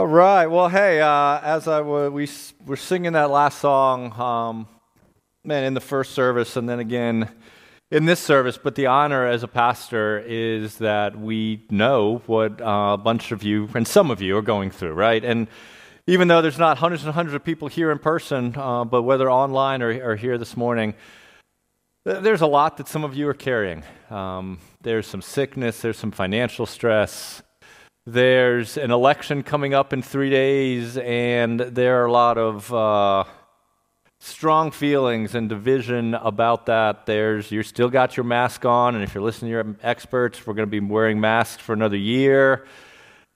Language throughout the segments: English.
All right. Well, hey, uh, as I w- we were singing that last song, um, man, in the first service, and then again in this service. But the honor as a pastor is that we know what uh, a bunch of you and some of you are going through, right? And even though there's not hundreds and hundreds of people here in person, uh, but whether online or, or, here this morning, there's a lot that some of you are carrying. Um, there's some sickness, there's some financial stress. There's an election coming up in three days, and there are a lot of uh, strong feelings and division about that. There's you're still got your mask on, and if you're listening to your experts, we're going to be wearing masks for another year.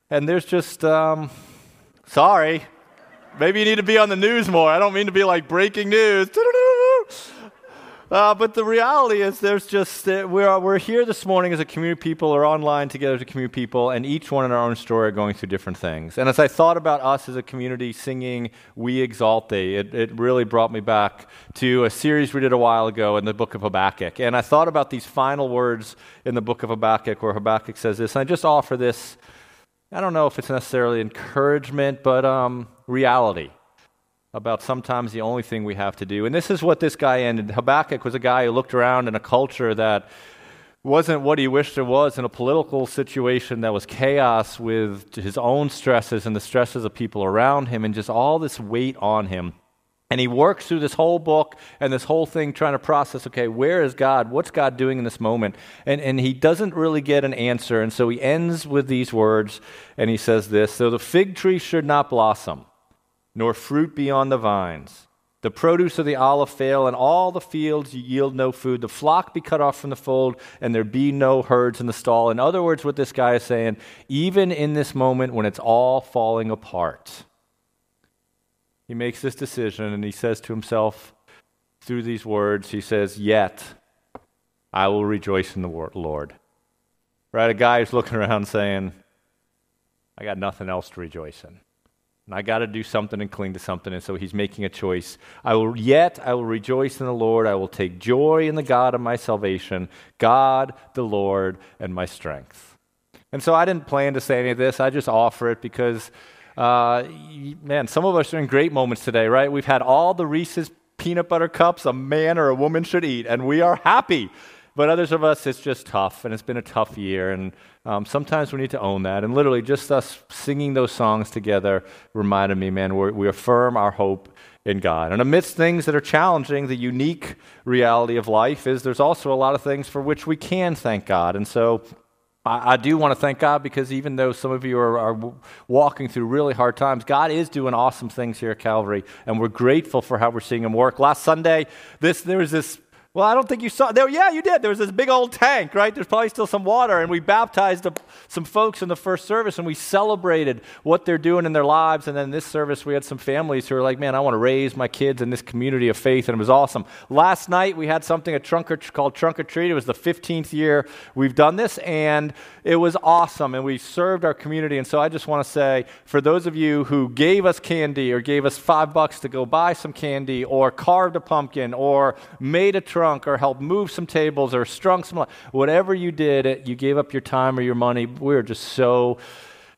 And there's just um, sorry, maybe you need to be on the news more. I don't mean to be like breaking news. Uh, but the reality is, there's just uh, we're we're here this morning as a community of people, or online together as a community of people, and each one in our own story are going through different things. And as I thought about us as a community singing "We Exalt Thee," it, it really brought me back to a series we did a while ago in the book of Habakkuk. And I thought about these final words in the book of Habakkuk, where Habakkuk says this. And I just offer this. I don't know if it's necessarily encouragement, but um, reality about sometimes the only thing we have to do. And this is what this guy ended. Habakkuk was a guy who looked around in a culture that wasn't what he wished it was, in a political situation that was chaos with his own stresses and the stresses of people around him, and just all this weight on him. And he works through this whole book and this whole thing trying to process okay, where is God? What's God doing in this moment? And, and he doesn't really get an answer. And so he ends with these words and he says this So the fig tree should not blossom nor fruit be on the vines. The produce of the olive fail, and all the fields yield no food. The flock be cut off from the fold, and there be no herds in the stall. In other words, what this guy is saying, even in this moment when it's all falling apart, he makes this decision and he says to himself through these words, he says, Yet I will rejoice in the Lord. Right? A guy who's looking around saying, I got nothing else to rejoice in. And I got to do something and cling to something. And so he's making a choice. I will yet I will rejoice in the Lord. I will take joy in the God of my salvation, God the Lord and my strength. And so I didn't plan to say any of this. I just offer it because, uh, man, some of us are in great moments today, right? We've had all the Reese's peanut butter cups a man or a woman should eat, and we are happy. But others of us, it's just tough, and it's been a tough year. And um, sometimes we need to own that. And literally, just us singing those songs together reminded me, man, we affirm our hope in God. And amidst things that are challenging, the unique reality of life is there's also a lot of things for which we can thank God. And so I, do want to thank God because even though some of you are, are, walking through really hard times, God is doing awesome things here at Calvary, and we're grateful for how we're seeing Him work. Last Sunday, this there was this well, I don't think you saw. There, yeah, you did. There was this big old tank, right? There's probably still some water, and we baptized some folks in the first service, and we celebrated what they're doing in their lives. And then this service, we had some families who were like, "Man, I want to raise my kids in this community of faith," and it was awesome. Last night, we had something a trunk or, called Trunk or Treat. It was the 15th year we've done this, and it was awesome. And we served our community. And so I just want to say, for those of you who gave us candy, or gave us five bucks to go buy some candy, or carved a pumpkin, or made a trunk or helped move some tables or strung some, whatever you did, you gave up your time or your money. We are just so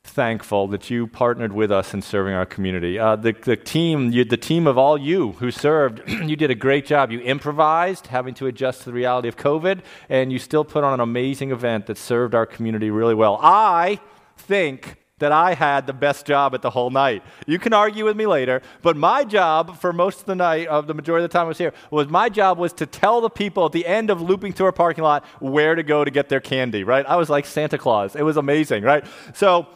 thankful that you partnered with us in serving our community. Uh, the, the team, you, the team of all you who served, you did a great job. You improvised, having to adjust to the reality of COVID, and you still put on an amazing event that served our community really well. I think that I had the best job at the whole night. You can argue with me later, but my job for most of the night, of the majority of the time I was here, was my job was to tell the people at the end of looping through our parking lot where to go to get their candy, right? I was like Santa Claus. It was amazing, right? So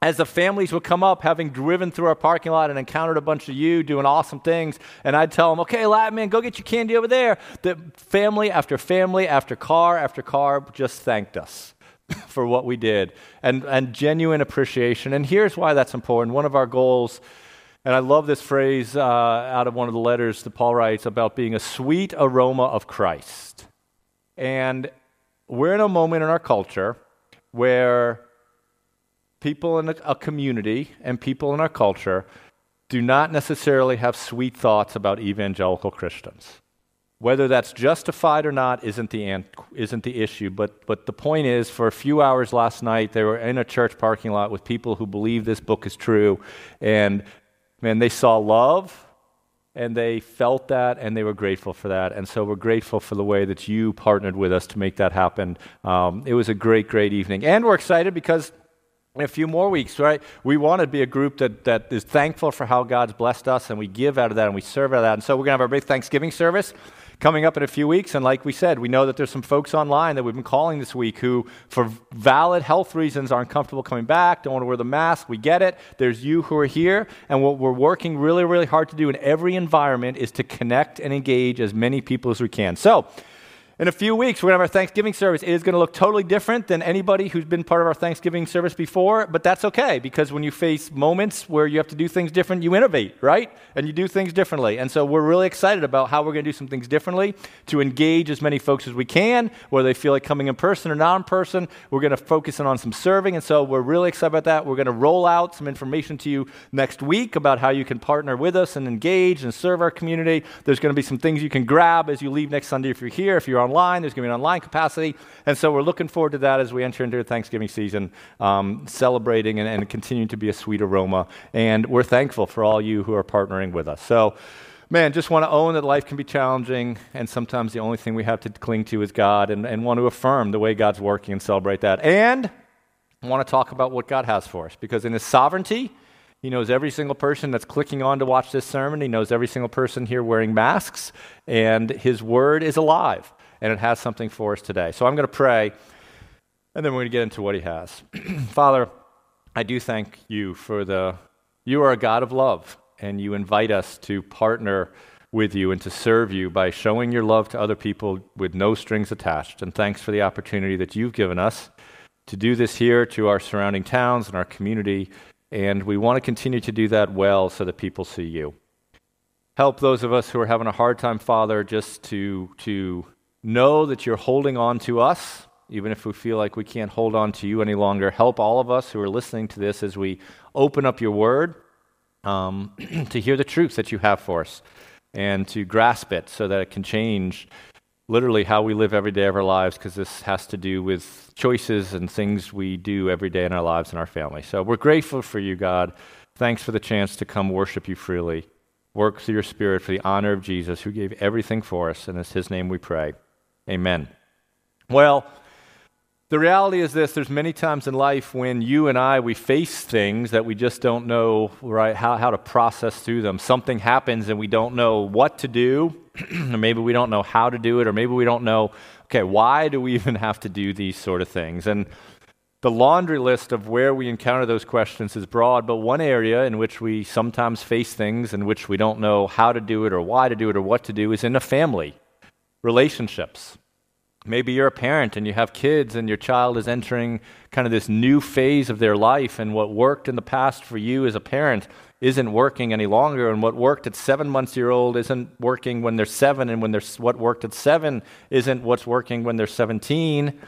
as the families would come up, having driven through our parking lot and encountered a bunch of you doing awesome things, and I'd tell them, okay, Latin man, go get your candy over there. The family after family after car after car just thanked us. for what we did and, and genuine appreciation. And here's why that's important. One of our goals, and I love this phrase uh, out of one of the letters that Paul writes about being a sweet aroma of Christ. And we're in a moment in our culture where people in a, community and people in our culture do not necessarily have sweet thoughts about evangelical Christians. Whether that's justified or not isn't the, isn't the issue. But, but the point is, for a few hours last night, they were in a church parking lot with people who believe this book is true. And man, they saw love and they felt that and they were grateful for that. And so we're grateful for the way that you partnered with us to make that happen. Um, it was a great, great evening. And we're excited because in a few more weeks, right? We want to be a group that, that is thankful for how God's blessed us and we give out of that and we serve out of that. And so we're going to have our big Thanksgiving service coming up in a few weeks. And like we said, we know that there's some folks online that we've been calling this week who, for valid health reasons, aren't comfortable coming back, don't want to wear the mask. We get it. There's you who are here. And what we're working really, really hard to do in every environment is to connect and engage as many people as we can. So, in a few weeks, we're going to have our Thanksgiving service. It is going to look totally different than anybody who's been part of our Thanksgiving service before, but that's okay because when you face moments where you have to do things different, you innovate, right? And you do things differently. And so we're really excited about how we're going to do some things differently to engage as many folks as we can, whether they feel like coming in person or not in person. We're going to focus in on some serving. And so we're really excited about that. We're going to roll out some information to you next week about how you can partner with us and engage and serve our community. There's going to be some things you can grab as you leave next Sunday if you're here. If you're online. There's going to be an online capacity. And so we're looking forward to that as we enter into Thanksgiving season, um, celebrating and, and continuing to be a sweet aroma. And we're thankful for all you who are partnering with us. So, man, just want to own that life can be challenging, and sometimes the only thing we have to cling to is God, and, and want to affirm the way God's working and celebrate that. And want to talk about what God has for us, because in His sovereignty, He knows every single person that's clicking on to watch this sermon. He knows every single person here wearing masks, and His word is alive and it has something for us today. So I'm going to pray, and then we're going to get into what he has. Father, I do thank you for the, you are a God of love, and you invite us to partner with you and to serve you by showing your love to other people with no strings attached. And thanks for the opportunity that you've given us to do this here to our surrounding towns and our community. And we want to continue to do that well so that people see you. Help those of us who are having a hard time, Father, just to, to know that you're holding on to us, even if we feel like we can't hold on to you any longer. Help all of us who are listening to this as we open up your word um, to hear the truth that you have for us and to grasp it so that it can change literally how we live every day of our lives because this has to do with choices and things we do every day in our lives and our family. So we're grateful for you, God. Thanks for the chance to come worship you freely. Work through your Spirit for the honor of Jesus, who gave everything for us. And it's his name we pray. Amen. Well, the reality is this there's many times in life when you and I we face things that we just don't know right how, how to process through them. Something happens and we don't know what to do, or maybe we don't know how to do it, or maybe we don't know, okay, why do we even have to do these sort of things? And the laundry list of where we encounter those questions is broad, but one area in which we sometimes face things in which we don't know how to do it or why to do it or what to do is in a family relationships. Maybe you're a parent and you have kids, and your child is entering kind of this new phase of their life, and what worked in the past for you as a parent isn't working any longer, and what worked at seven months year old isn't working when they're seven, and when they're, what worked at seven isn't what's working when they're 17.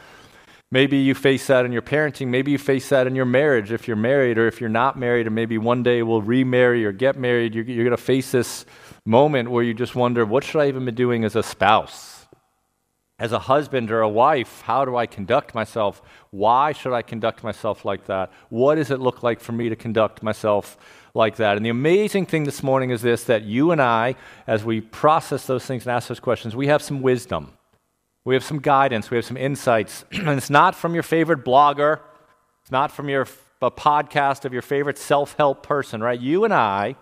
Maybe you face that in your parenting. Maybe you face that in your marriage if you're married, or if you're not married, and maybe one day we'll remarry or get married. You're, you're going to face this moment where you just wonder, what should I even be doing as a spouse? As a husband or a wife, how do I conduct myself? Why should I conduct myself like that? What does it look like for me to conduct myself like that? And the amazing thing this morning is this that you and I, as we process those things and ask those questions, we have some wisdom. We have some guidance. We have some insights. and it's not from your favorite blogger, it's not from your a podcast of your favorite self help person, right? You and I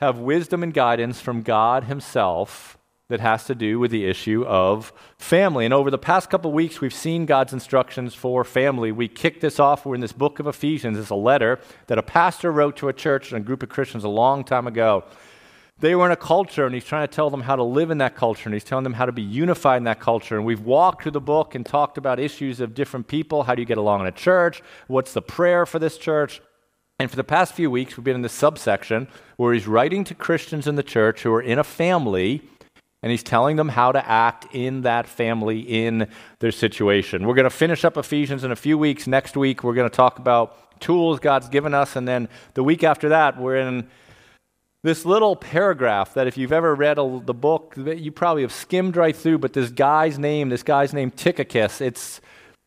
have wisdom and guidance from God Himself that has to do with the issue of family. And over the past couple weeks, we've seen God's instructions for family. We kicked this off. We're in this book of Ephesians. It's a letter that a pastor wrote to a church and a group of Christians a long time ago. They were in a culture, and he's trying to tell them how to live in that culture, and he's telling them how to be unified in that culture. And we've walked through the book and talked about issues of different people. How do you get along in a church? What's the prayer for this church? And for the past few weeks, we've been in this subsection where he's writing to Christians in the church who are in a family, and he's telling them how to act in that family, in their situation. We're going to finish up Ephesians in a few weeks. Next week, we're going to talk about tools God's given us. And then the week after that, we're in this little paragraph that if you've ever read a, the book, you probably have skimmed right through, but this guy's name, this guy's name Tychicus, it's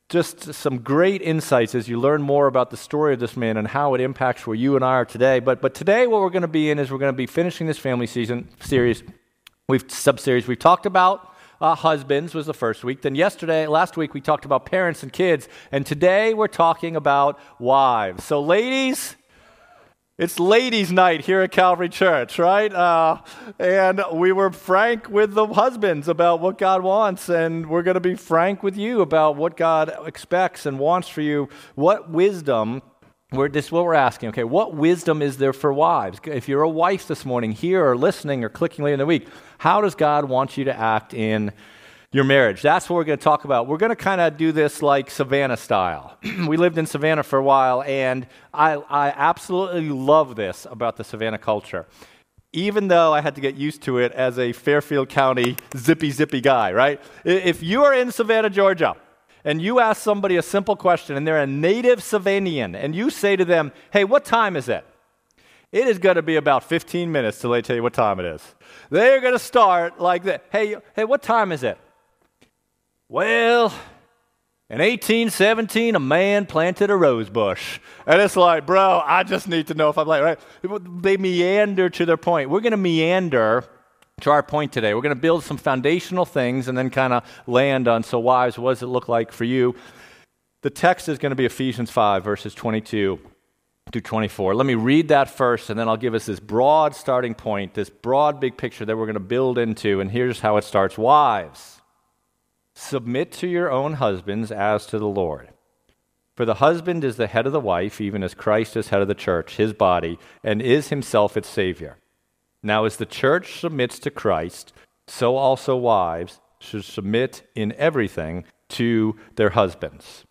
just some great insights as you learn more about the story of this man and how it impacts where you and I are today. But, but today, what we're going to be in is we're going to be finishing this family season series. We've sub-series. We've talked about uh, husbands was the first week. Then yesterday, last week, we talked about parents and kids, and today we're talking about wives. So, ladies, it's ladies' night here at Calvary Church, right? Uh, and we were frank with the husbands about what God wants, and we're going to be frank with you about what God expects and wants for you. What wisdom, we're, this is what we're asking, okay? What wisdom is there for wives? If you're a wife this morning, here or listening or clicking later in the week, how does God want you to act in your marriage. That's what we're going to talk about. We're going to kind of do this like Savannah style. we lived in Savannah for a while, and I, I absolutely love this about the Savannah culture. Even though I had to get used to it as a Fairfield County zippy zippy guy, right? If you are in Savannah, Georgia, and you ask somebody a simple question, and they're a native Savannian, and you say to them, Hey, what time is it? It is going to be about 15 minutes till they tell you what time it is. They're going to start like that. Hey, hey, what time is it? Well, in 1817, a man planted a rose bush. And it's like, bro, I just need to know if I'm like, right? They meander to their point. We're going to meander to our point today. We're going to build some foundational things and then kind of land on, so, wives, what does it look like for you? The text is going to be Ephesians 5, verses 22 to 24. Let me read that first, and then I'll give us this broad starting point, this broad big picture that we're going to build into. And here's how it starts Wives. Submit to your own husbands as to the Lord. For the husband is the head of the wife, even as Christ is head of the church, his body, and is himself its Savior. Now, as the church submits to Christ, so also wives should submit in everything to their husbands.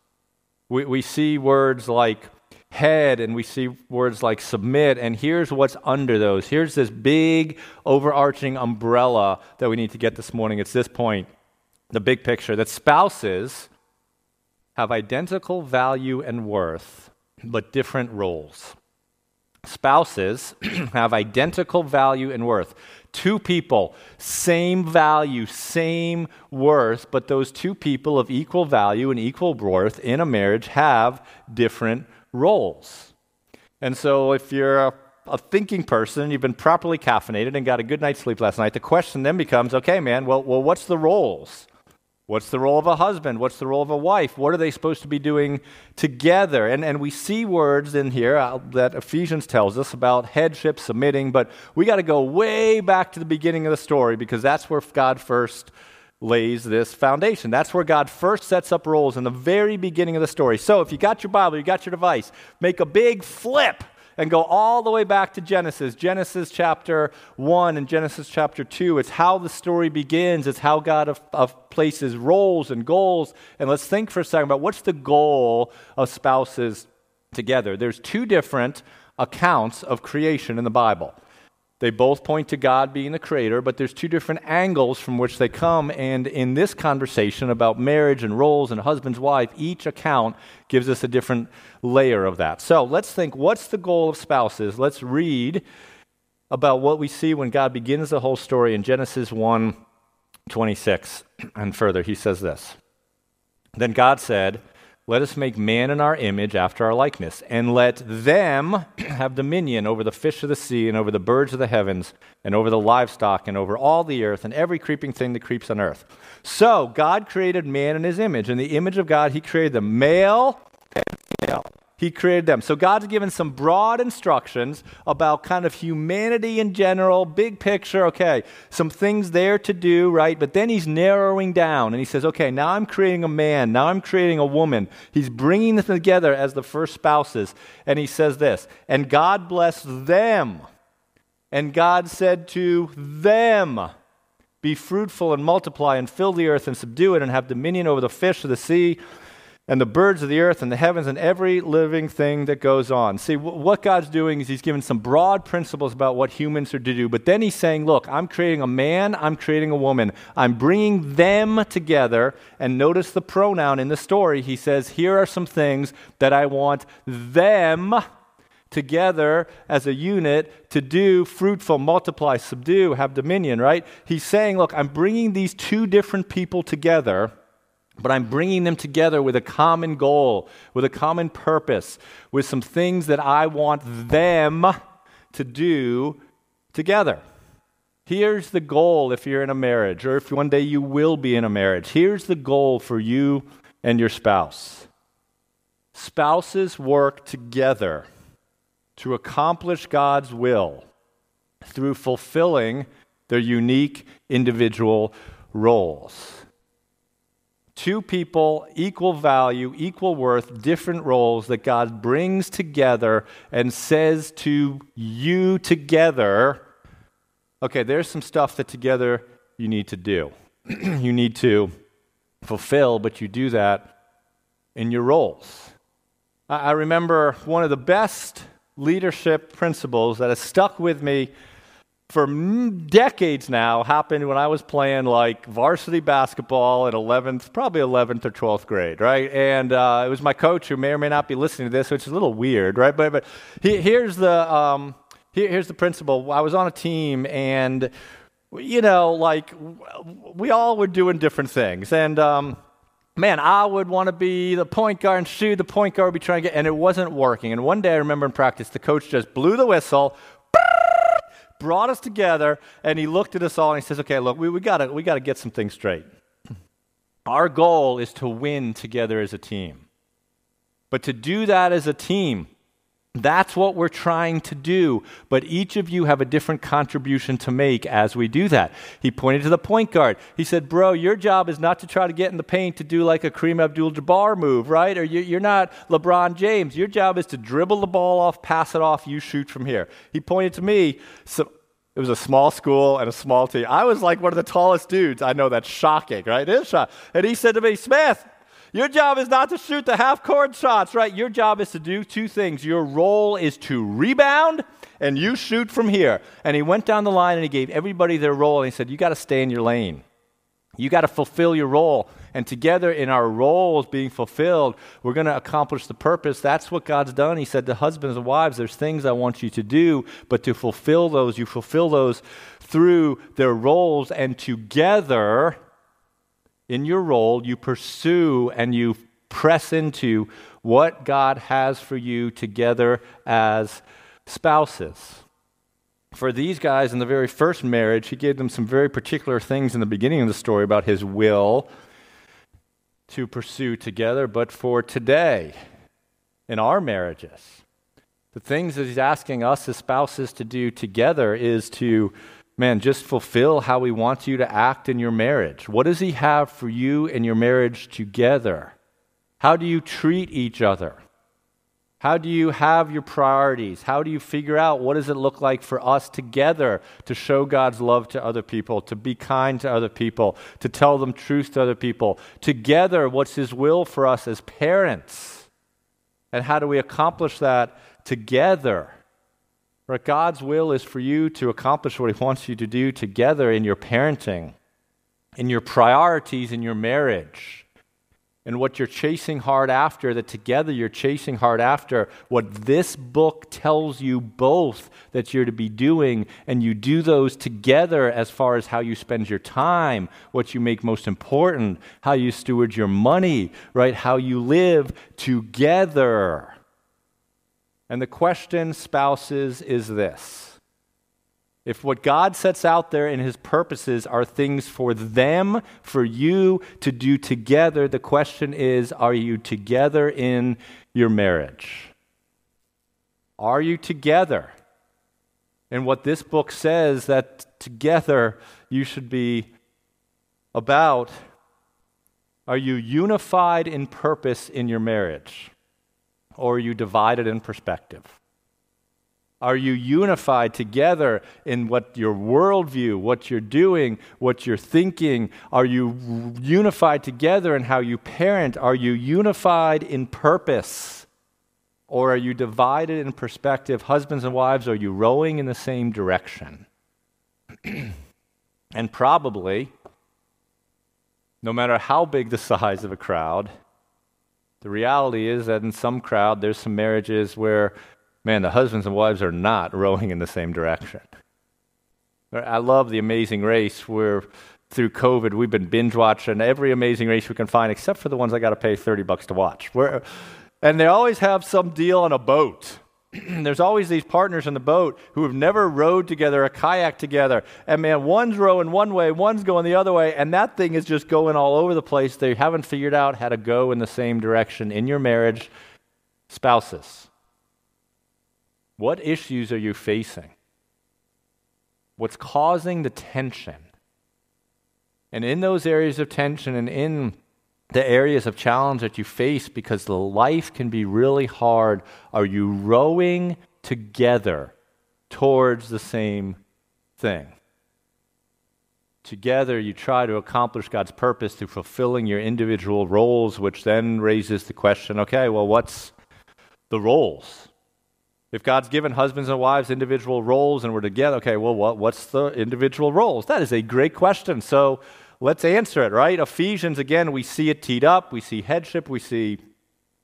We, we see words like head and we see words like submit, and here's what's under those. Here's this big overarching umbrella that we need to get this morning. It's this point the big picture that spouses have identical value and worth, but different roles. Spouses have identical value and worth. Two people, same value, same worth, but those two people of equal value and equal worth in a marriage have different roles. And so if you're a, a thinking person, you've been properly caffeinated and got a good night's sleep last night, the question then becomes okay, man, well, well what's the roles? What's the role of a husband? What's the role of a wife? What are they supposed to be doing together? And, and we see words in here uh, that Ephesians tells us about headship, submitting, but we got to go way back to the beginning of the story because that's where God first lays this foundation. That's where God first sets up roles in the very beginning of the story. So if you got your Bible, you got your device, make a big flip and go all the way back to Genesis, Genesis chapter 1 and Genesis chapter 2. It's how the story begins, it's how God of, of places roles and goals. And let's think for a second about what's the goal of spouses together. There's two different accounts of creation in the Bible. They both point to God being the creator, but there's two different angles from which they come. And in this conversation about marriage and roles and husband's wife, each account gives us a different layer of that. So let's think what's the goal of spouses? Let's read about what we see when God begins the whole story in Genesis 1 26 and further. He says this Then God said, let us make man in our image after our likeness, and let them have dominion over the fish of the sea, and over the birds of the heavens, and over the livestock, and over all the earth, and every creeping thing that creeps on earth. So God created man in his image. In the image of God, he created them male. He created them. So God's given some broad instructions about kind of humanity in general, big picture, okay, some things there to do, right? But then he's narrowing down and he says, okay, now I'm creating a man, now I'm creating a woman. He's bringing them together as the first spouses. And he says this, and God blessed them. And God said to them, be fruitful and multiply and fill the earth and subdue it and have dominion over the fish of the sea and the birds of the earth and the heavens and every living thing that goes on. See, w- what God's doing is He's giving some broad principles about what humans are to do, but then He's saying, Look, I'm creating a man, I'm creating a woman. I'm bringing them together. And notice the pronoun in the story. He says, Here are some things that I want them together as a unit to do fruitful, multiply, subdue, have dominion, right? He's saying, look, I'm bringing these two different people together. But I'm bringing them together with a common goal, with a common purpose, with some things that I want them to do together. Here's the goal if you're in a marriage, or if one day you will be in a marriage. Here's the goal for you and your spouse. Spouses work together to accomplish God's will through fulfilling their unique individual roles. Two people, equal value, equal worth, different roles that God brings together and says to you together okay, there's some stuff that together you need to do. you need to fulfill, but you do that in your roles. I remember one of the best leadership principles that has stuck with me for decades now happened when I was playing like varsity basketball at 11th, probably 11th or 12th grade, right? And uh, it was my coach who may or may not be listening to this, which is a little weird, right? But, but he, here's the. Um, here, here's the principle. I was on a team and, you know, like we all were doing different things. And, um, man, I would want to be the point guard and shoot. The point guard would be trying to get, and it wasn't working. And one day I remember in practice, the coach just blew the whistle, brought us together, and he looked at us all and he says, okay, look, we, we got we to get some things straight. Our goal is to win together as a team. But to do that as a team, that's what we're trying to do, but each of you have a different contribution to make as we do that. He pointed to the point guard. He said, Bro, your job is not to try to get in the paint to do like a Kareem Abdul Jabbar move, right? Or you're not LeBron James. Your job is to dribble the ball off, pass it off, you shoot from here. He pointed to me. So it was a small school and a small team. I was like one of the tallest dudes. I know that's shocking, right? It is shocking. And he said to me, Smith, your job is not to shoot the half court shots, right? Your job is to do two things. Your role is to rebound, and you shoot from here. And he went down the line and he gave everybody their role, and he said, You got to stay in your lane. You got to fulfill your role. And together, in our roles being fulfilled, we're going to accomplish the purpose. That's what God's done. He said to husbands and wives, There's things I want you to do, but to fulfill those, you fulfill those through their roles, and together, in your role, you pursue and you press into what God has for you together as spouses. For these guys in the very first marriage, he gave them some very particular things in the beginning of the story about his will to pursue together. But for today, in our marriages, the things that he's asking us as spouses to do together is to man, just fulfill how He wants you to act in your marriage. What does He have for you and your marriage together? How do you treat each other? How do you have your priorities? How do you figure out what does it look like for us together to show God's love to other people, to be kind to other people, to tell them truth to other people? Together, what's His will for us as parents? And how do we accomplish that together? Right? God's will is for you to accomplish what He wants you to do together in your parenting, in your priorities, in your marriage, and what you're chasing hard after, that together you're chasing hard after what this book tells you both that you're to be doing, and you do those together as far as how you spend your time, what you make most important, how you steward your money, right? How you live together. And the question, spouses, is this if what God sets out there in his purposes are things for them, for you to do together, the question is are you together in your marriage? Are you together? And what this book says that together you should be about are you unified in purpose in your marriage? Or are you divided in perspective? Are you unified together in what your worldview, what you're doing, what you're thinking? Are you unified together in how you parent? Are you unified in purpose? Or are you divided in perspective? Husbands and wives, are you rowing in the same direction? and probably, no matter how big the size of a crowd, the reality is that in some crowd, there's some marriages where man, the husbands and wives are not rowing in the same direction. I love the amazing race where through COVID we've been binge watching every amazing race we can find, except for the ones I got to pay 30 bucks to watch. Where, and they always have some deal on a boat. There's always these partners in the boat who have never rowed together, a kayak together. And man, one's rowing one way, one's going the other way, and that thing is just going all over the place. They haven't figured out how to go in the same direction in your marriage. Spouses, what issues are you facing? what's causing the tension. And in those areas of tension and in the areas of challenge that you face because the life can be really hard, are you rowing together towards the same thing? Together, you try to accomplish God's purpose through fulfilling your individual roles, which then raises the question okay, well, what's the roles? If God's given husbands and wives individual roles and we're together, okay, well, what, what's the individual roles? That is a great question. So let's answer it, right? Ephesians, again, we see it teed up. We see headship, we see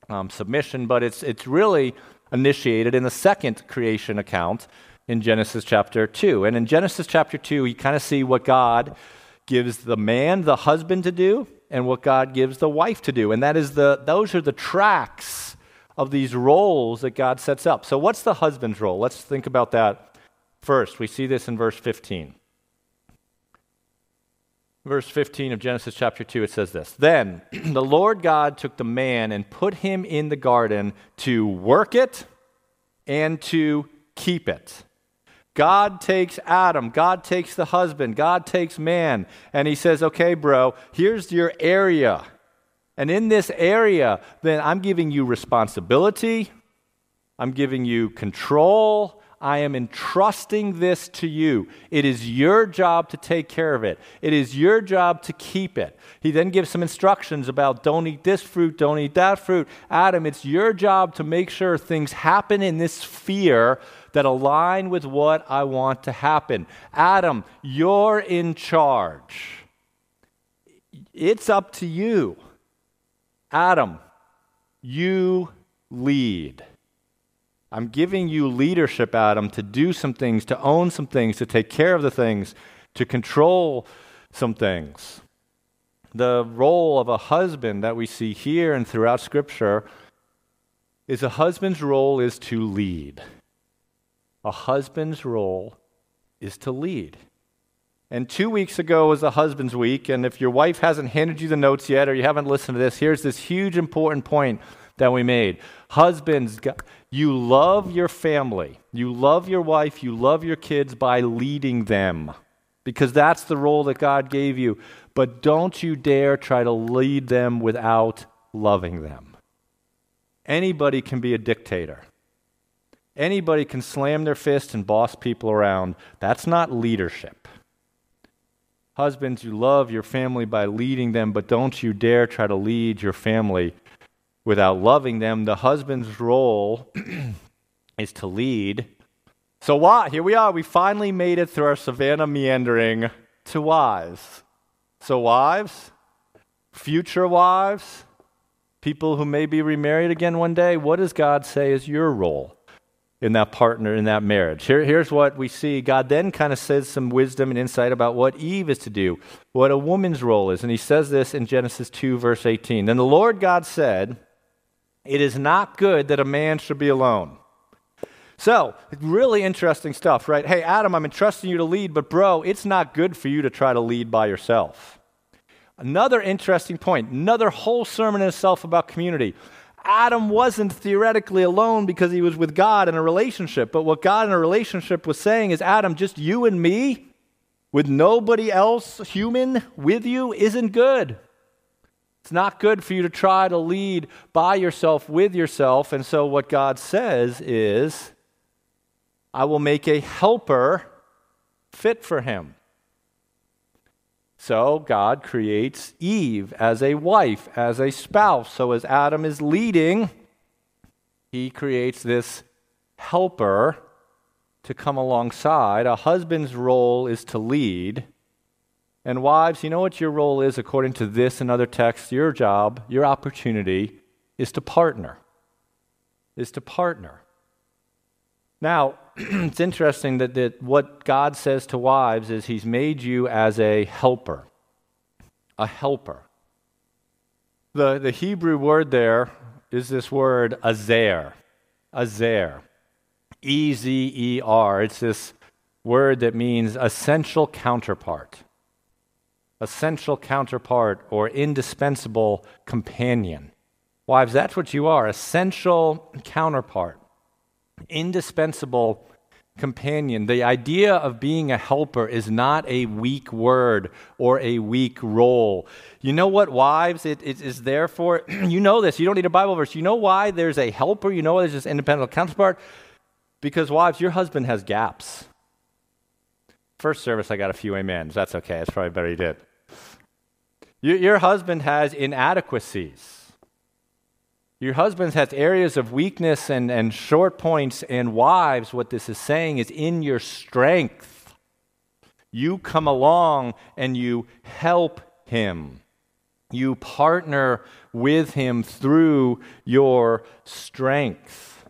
um, submission, but it's, it's really initiated in the second creation account in Genesis chapter 2. And in Genesis chapter 2, you kind of see what God gives the man, the husband, to do, and what God gives the wife to do. And that is the, those are the tracks of these roles that God sets up. So, what's the husband's role? Let's think about that first. We see this in verse 15. Verse 15 of Genesis chapter 2, it says this Then the Lord God took the man and put him in the garden to work it and to keep it. God takes Adam, God takes the husband, God takes man, and he says, Okay, bro, here's your area. And in this area, then I'm giving you responsibility, I'm giving you control. I am entrusting this to you. It is your job to take care of it. It is your job to keep it. He then gives some instructions about don't eat this fruit, don't eat that fruit. Adam, it's your job to make sure things happen in this sphere that align with what I want to happen. Adam, you're in charge. It's up to you. Adam, you lead. I'm giving you leadership, Adam, to do some things, to own some things, to take care of the things, to control some things. The role of a husband that we see here and throughout Scripture is a husband's role is to lead. A husband's role is to lead. And two weeks ago was the husband's week. And if your wife hasn't handed you the notes yet or you haven't listened to this, here's this huge important point that we made. Husbands, you love your family, you love your wife, you love your kids by leading them because that's the role that God gave you. But don't you dare try to lead them without loving them. Anybody can be a dictator. Anybody can slam their fist and boss people around. That's not leadership. Husbands, you love your family by leading them, but don't you dare try to lead your family without loving them. The husband's role is to lead. So, why? Here we are. We finally made it through our Savannah meandering to wives. So, wives, future wives, people who may be remarried again one day, what does God say is your role? in that partner, in that marriage. Here, here's what we see. God then kind of says some wisdom and insight about what Eve is to do, what a woman's role is. And he says this in Genesis 2, verse 18. Then the Lord God said, It is not good that a man should be alone. So, really interesting stuff, right? Hey, Adam, I'm entrusting you to lead, but bro, it's not good for you to try to lead by yourself. Another interesting point, another whole sermon in itself about community. Adam wasn't theoretically alone because he was with God in a relationship. But what God in a relationship was saying is, Adam, just you and me with nobody else human with you isn't good. It's not good for you to try to lead by yourself with yourself. And so, what God says is, I will make a helper fit for him. So God creates Eve as a wife, as a spouse. So as Adam is leading, he creates this helper to come alongside. A husband's role is to lead. And wives, you know what your role is according to this and other texts? Your job, your opportunity is to partner. Is to partner. Now, it's interesting that, that what God says to wives is He's made you as a helper. A helper. The, the Hebrew word there is this word ezer. Ezer. E Z E R. It's this word that means essential counterpart. Essential counterpart or indispensable companion. Wives, that's what you are essential counterpart, indispensable companion. The idea of being a helper is not a weak word or a weak role. You know what, wives, it, it is there for? you know this. You don't need a Bible verse. You know why there's a helper? You know why there's this independent counterpart? Because, wives, your husband has gaps. First service, I got a few amens. That's okay. That's probably better you did. Your, your husband has inadequacies. Your husband has areas of weakness and, and short points, and wives, what this is saying is in your strength, you come along and you help him. You partner with him through your strength.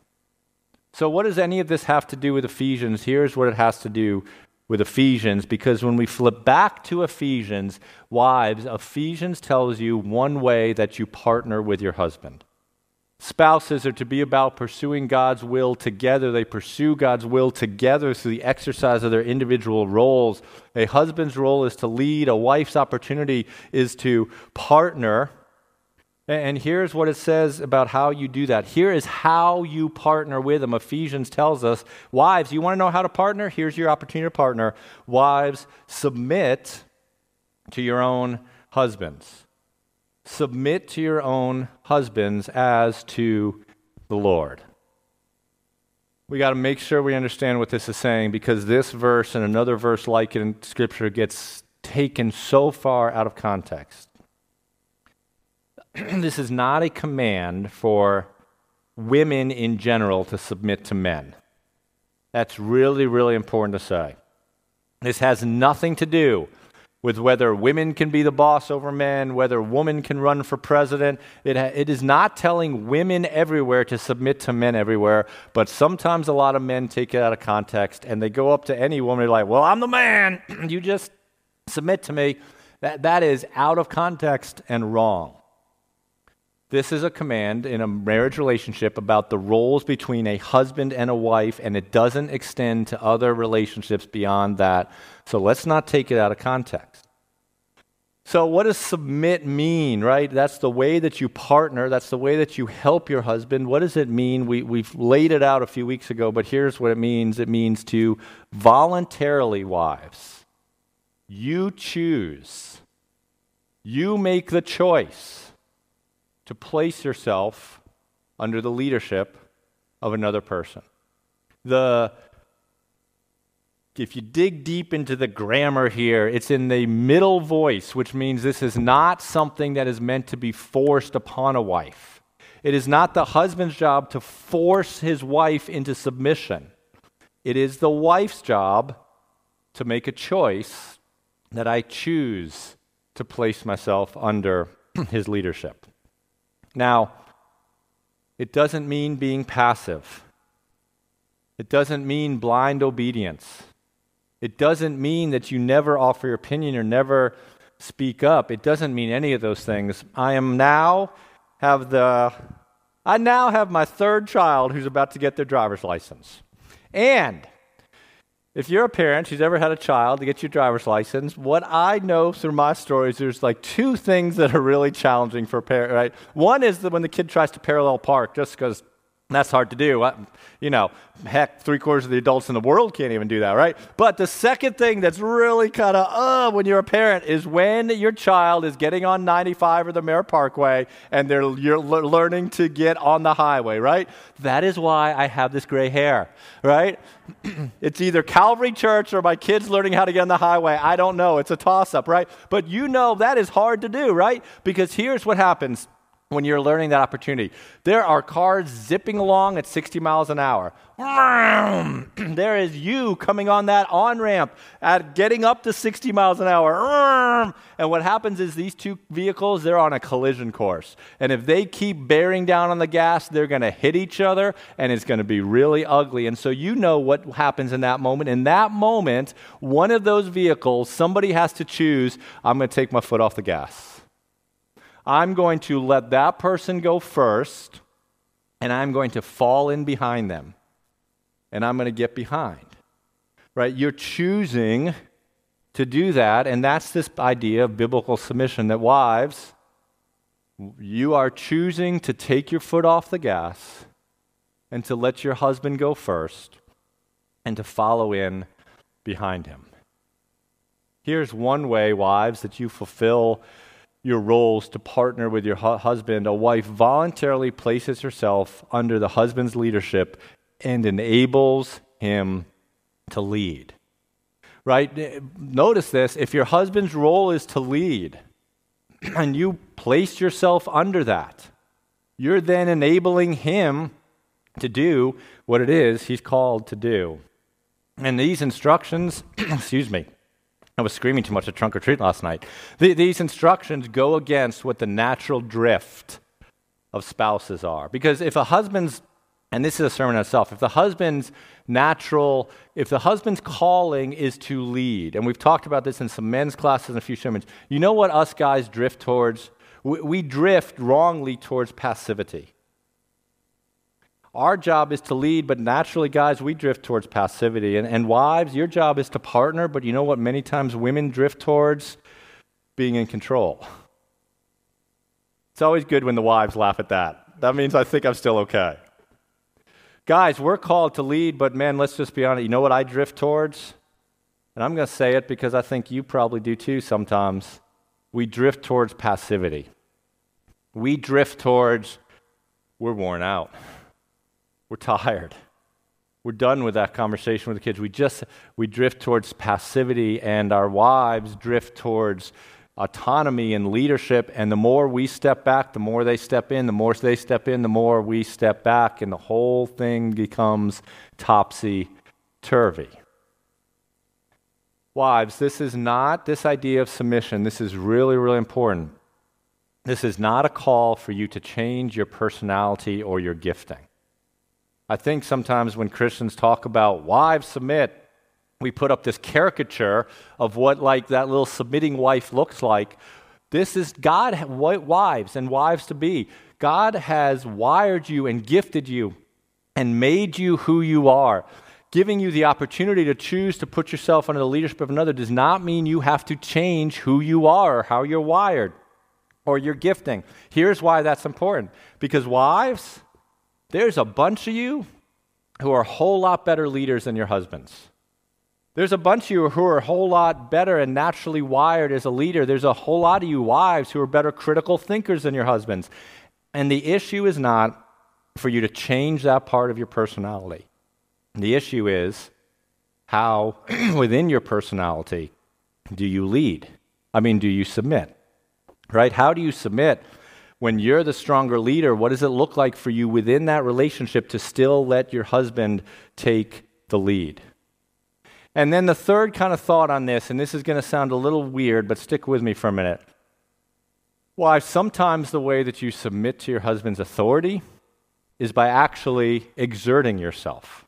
So, what does any of this have to do with Ephesians? Here's what it has to do with Ephesians, because when we flip back to Ephesians, wives, Ephesians tells you one way that you partner with your husband. Spouses are to be about pursuing God's will together. They pursue God's will together through the exercise of their individual roles. A husband's role is to lead, a wife's opportunity is to partner. And here's what it says about how you do that. Here is how you partner with them. Ephesians tells us, wives, you want to know how to partner? Here's your opportunity to partner. Wives, submit to your own husbands submit to your own husbands as to the Lord. We got to make sure we understand what this is saying because this verse and another verse like it in Scripture gets taken so far out of context. this is not a command for women in general to submit to men. That's really, really important to say. This has nothing to do with whether women can be the boss over men, whether women can run for president. It, ha- it is not telling women everywhere to submit to men everywhere, but sometimes a lot of men take it out of context and they go up to any woman and like, well, I'm the man. you just submit to me. That, that is out of context and wrong. This is a command in a marriage relationship about the roles between a husband and a wife, and it doesn't extend to other relationships beyond that. So let's not take it out of context. So, what does submit mean, right? That's the way that you partner, that's the way that you help your husband. What does it mean? We, we've laid it out a few weeks ago, but here's what it means it means to voluntarily, wives, you choose, you make the choice to place yourself under the leadership of another person. The if you dig deep into the grammar here, it's in the middle voice, which means this is not something that is meant to be forced upon a wife. It is not the husband's job to force his wife into submission. It is the wife's job to make a choice that I choose to place myself under his leadership. Now, it doesn't mean being passive. It doesn't mean blind obedience. It doesn't mean that you never offer your opinion or never speak up. It doesn't mean any of those things. I am now have the I now have my third child who's about to get their driver's license. And if you're a parent who's ever had a child to get your driver's license, what I know through my stories, there's like two things that are really challenging for a parent, right? One is that when the kid tries to parallel park, just because that's hard to do. You know, heck, three quarters of the adults in the world can't even do that, right? But the second thing that's really kind of, uh, when you're a parent is when your child is getting on 95 or the Merritt Parkway and they're, you're learning to get on the highway, right? That is why I have this gray hair, right? it's either Calvary Church or my kids learning how to get on the highway. I don't know. It's a toss up, right? But you know that is hard to do, right? Because here's what happens when you're learning that opportunity. There are cars zipping along at 60 miles an hour. there is you coming on that on ramp at getting up to 60 miles an hour. And what happens is these two vehicles, they're on a collision course. And if they keep bearing down on the gas, they're going to hit each other and it's going to be really ugly. And so you know what happens in that moment. In that moment, one of those vehicles, somebody has to choose I'm going to take my foot off the gas. I'm going to let that person go first, and I'm going to fall in behind them. And I'm going to get behind. Right? You're choosing to do that, and that's this idea of biblical submission that wives, you are choosing to take your foot off the gas and to let your husband go first and to follow in behind him. Here's one way, wives, that you fulfill your roles to partner with your hu- husband, a wife voluntarily places herself under the husband's leadership and enables him to lead. Right? Eh, notice this if your husband's role is to lead, and you place yourself under that, you're then enabling him to do what it is he's called to do. And these instructions, excuse me, I was screaming too much at trunk or treat last night. The, these instructions go against what the natural drift of spouses are. Because if a husband's, and this is a sermon itself, if the husband's natural, if the husband's calling is to lead, and we've talked about this in some men's classes and a few sermons, you know what us guys drift towards? we, we drift wrongly towards passivity. Our job is to lead, but naturally, guys, we drift towards passivity. And, and wives, your job is to partner, but you know what many times women drift towards? Being in control. It's always good when the wives laugh at that. That means I think I'm still okay. Guys, we're called to lead, but man, let's just be honest. You know what I drift towards? And I'm going to say it because I think you probably do too sometimes. We drift towards passivity. We drift towards, we're worn out. We're tired. We're done with that conversation with the kids. We just we drift towards passivity and our wives drift towards autonomy and leadership and the more we step back, the more they step in, the more they step in, the more we step back and the whole thing becomes topsy turvy. Wives, this is not this idea of submission. This is really, really important. This is not a call for you to change your personality or your gifting. I think sometimes when Christians talk about wives submit, we put up this caricature of what like that little submitting wife looks like. This is God, wives and wives to be. God has wired you and gifted you and made you who you are. Giving you the opportunity to choose to put yourself under the leadership of another does not mean you have to change who you are or how you're wired or your gifting. Here's why that's important because wives, there's a bunch of you who are a whole lot better leaders than your husbands. There's a bunch of you who are a whole lot better and naturally wired as a leader. There's a whole lot of you wives who are better critical thinkers than your husbands. And the issue is not for you to change that part of your personality. The issue is how, within your personality, do you lead? I mean, do you submit? Right? How do you submit when you're the stronger leader, what does it look like for you within that relationship to still let your husband take the lead? And then the third kind of thought on this, and this is going to sound a little weird, but stick with me for a minute. Why sometimes the way that you submit to your husband's authority is by actually exerting yourself.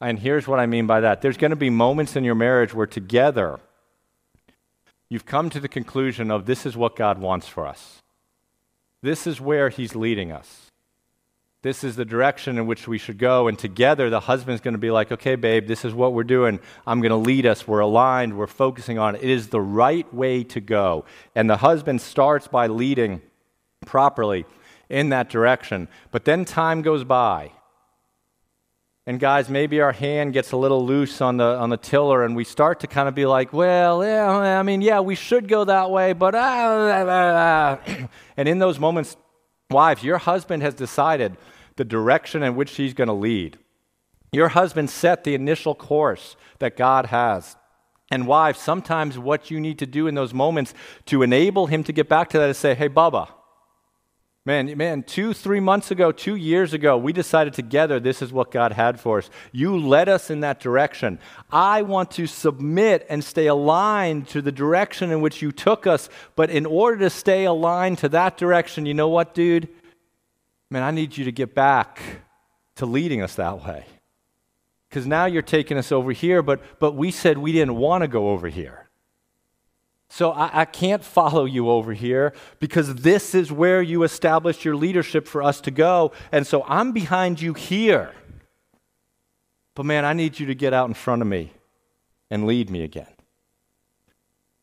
And here's what I mean by that there's going to be moments in your marriage where together you've come to the conclusion of this is what God wants for us. This is where he's leading us. This is the direction in which we should go. And together, the husband's going to be like, okay, babe, this is what we're doing. I'm going to lead us. We're aligned. We're focusing on it. It is the right way to go. And the husband starts by leading properly in that direction. But then time goes by. And guys, maybe our hand gets a little loose on the on the tiller, and we start to kind of be like, "Well, yeah, I mean, yeah, we should go that way, but ah, ah, ah. and in those moments, wives, your husband has decided the direction in which he's going to lead. Your husband set the initial course that God has. And wives, sometimes what you need to do in those moments to enable him to get back to that is say, "Hey, Bubba, Man, man, two, three months ago, two years ago, we decided together this is what God had for us. You led us in that direction. I want to submit and stay aligned to the direction in which you took us. But in order to stay aligned to that direction, you know what, dude? Man, I need you to get back to leading us that way. Because now you're taking us over here, but, but we said we didn't want to go over here. So I, I, can't follow you over here because this is where you established your leadership for us to go. And so I'm behind you here. But man, I need you to get out in front of me and lead me again.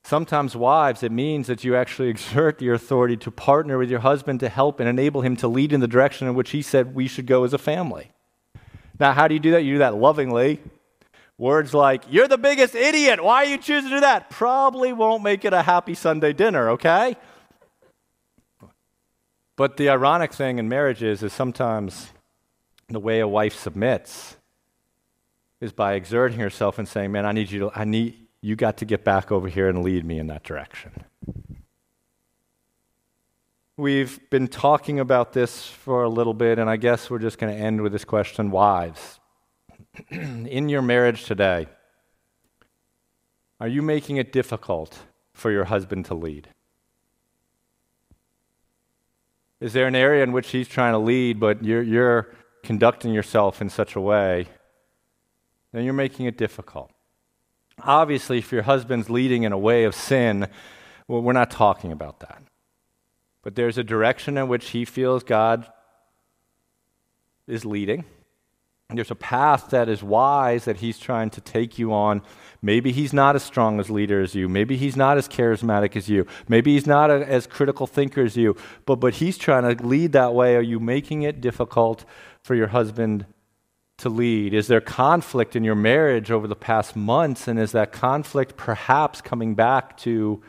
Sometimes, wives, it means that you actually exert your authority to partner with your husband to help and enable him to lead in the direction in which he said we should go as a family. Now, how do you do that? You do that lovingly Words like, you're the biggest idiot. Why are you choosing to do that? Probably won't make it a happy Sunday dinner, okay? But the ironic thing in marriage is, is sometimes the way a wife submits is by exerting herself and saying, Man, I need you to, I need, you got to get back over here and lead me in that direction. We've been talking about this for a little bit, and I guess we're just going to end with this question Wives, in your marriage today, are you making it difficult for your husband to lead? Is there an area in which he's trying to lead, but you're, you're conducting yourself in such a way, then you're making it difficult? Obviously, if your husband's leading in a way of sin, well, we're not talking about that. But there's a direction in which he feels God is leading there's a path that is wise that he's trying to take you on. Maybe he's not as strong as leader as you. Maybe he's not as charismatic as you. Maybe he's not a, as critical thinker as you. But, but he's trying to lead that way. Are you making it difficult for your husband to lead? Is there conflict in your marriage over the past months? And is that conflict perhaps coming back to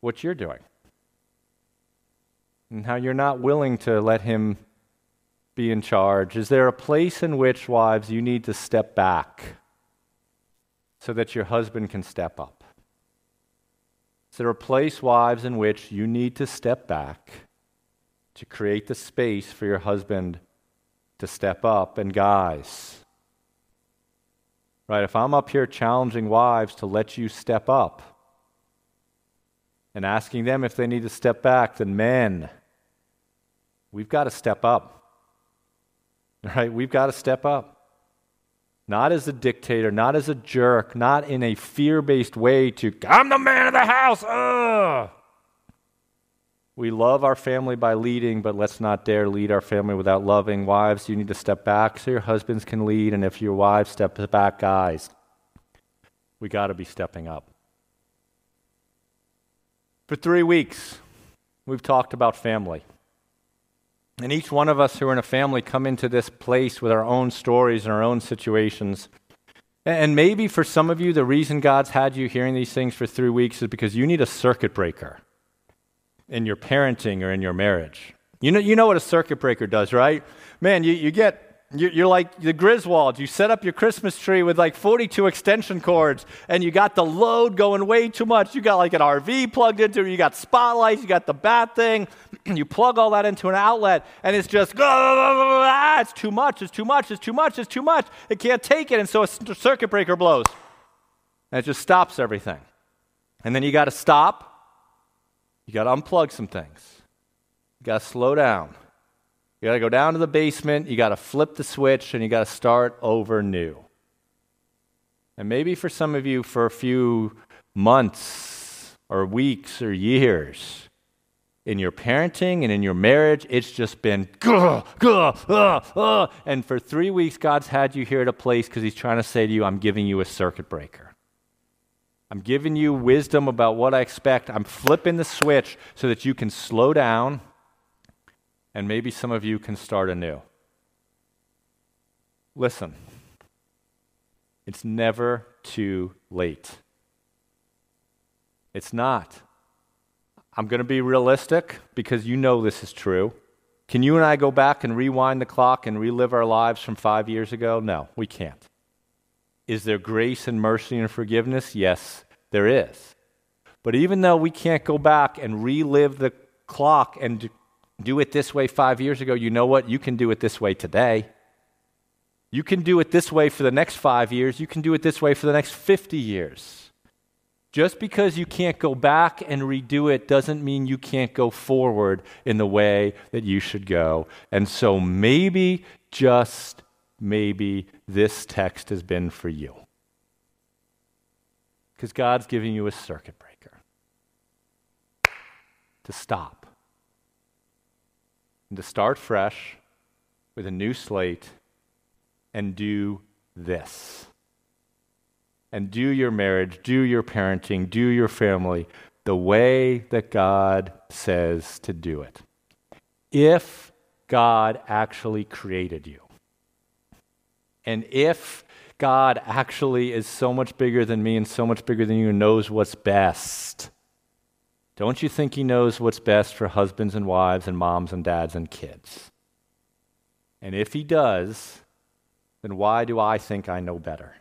what you're doing? And how you're not willing to let him be in charge? Is there a place in which, wives, you need to step back so that your husband can step up? Is there a place, wives, in which you need to step back to create the space for your husband to step up? And guys, right, if I'm up here challenging wives to let you step up and asking them if they need to step back, then men, we've got to step up. Right? We've got to step up. Not as a dictator, not as a jerk, not in a fear based way to, I'm the man of the house. Ugh. We love our family by leading, but let's not dare lead our family without loving. Wives, you need to step back so your husbands can lead. And if your wives step back, guys, we got to be stepping up. For three weeks, we've talked about family. And each one of us who are in a family come into this place with our own stories and our own situations. And maybe for some of you, the reason God's had you hearing these things for three weeks is because you need a circuit breaker in your parenting or in your marriage. You know, you know what a circuit breaker does, right? Man, you, you get you're like the Griswolds. You set up your Christmas tree with like 42 extension cords, and you got the load going way too much. You got like an RV plugged into it, you got spotlights, you got the bat thing. you plug all that into an outlet, and it's just, it's too much, it's too much, it's too much, it's too much. It can't take it, and so a circuit breaker blows. And it just stops everything. And then you got to stop, you got to unplug some things, you got to slow down. You got to go down to the basement, you got to flip the switch, and you got to start over new. And maybe for some of you, for a few months or weeks or years, in your parenting and in your marriage, it's just been, gah, gah, uh, uh. and for three weeks, God's had you here at a place because He's trying to say to you, I'm giving you a circuit breaker. I'm giving you wisdom about what I expect. I'm flipping the switch so that you can slow down and maybe some of you can start anew. Listen, it's never too late. It's not. I'm going to be realistic because you know this is true. Can you and I go back and rewind the clock and relive our lives from five years ago? No, we can't. Is there grace and mercy and forgiveness? Yes, there is. But even though we can't go back and relive the clock and do it this way five years ago, you know what? You can do it this way today. You can do it this way for the next five years. You can do it this way for the next 50 years. Just because you can't go back and redo it doesn't mean you can't go forward in the way that you should go. And so maybe, just maybe, this text has been for you. Because God's giving you a circuit breaker to stop and to start fresh with a new slate and do this. And do your marriage, do your parenting, do your family the way that God says to do it. If God actually created you, and if God actually is so much bigger than me and so much bigger than you and knows what's best, don't you think He knows what's best for husbands and wives and moms and dads and kids? And if He does, then why do I think I know better?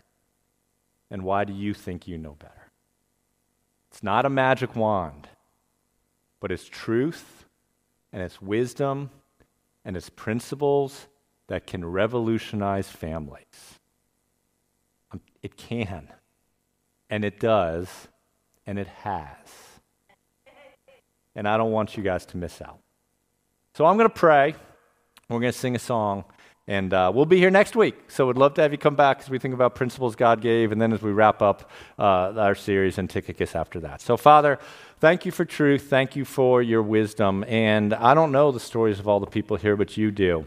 And why do you think you know better? It's not a magic wand, but it's truth and it's wisdom and it's principles that can revolutionize families. Um, it can, and it does, and it has. And I don't want you guys to miss out. So I'm going to pray. We're going to sing a song. And uh, we'll be here next week. So we'd love to have you come back as we think about principles God gave, and then as we wrap up uh, our series and Tychicus after that. So, Father, thank you for truth. Thank you for your wisdom. And I don't know the stories of all the people here, but you do.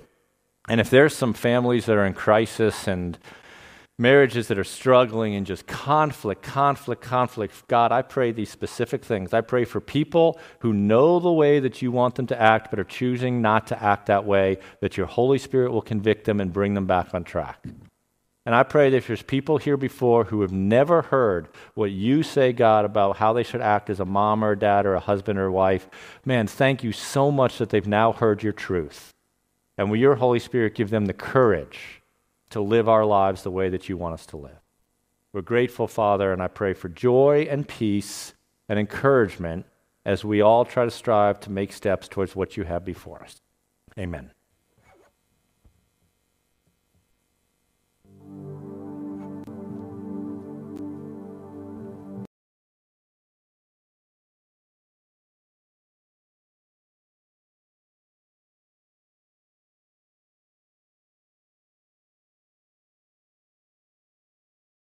And if there's some families that are in crisis and marriages that are struggling and just conflict, conflict, conflict. God, I pray these specific things. I pray for people who know the way that you want them to act but are choosing not to act that way, that your Holy Spirit will convict them and bring them back on track. And I pray that if there's people here before who have never heard what you say, God, about how they should act as a mom or a dad or a husband or a wife, man, thank you so much that they've now heard your truth. And will your Holy Spirit give them the courage? to live our lives the way that you want us to live. We're grateful, Father, and I pray for joy and peace and encouragement as we all try to strive to make steps towards what you have before us. Amen.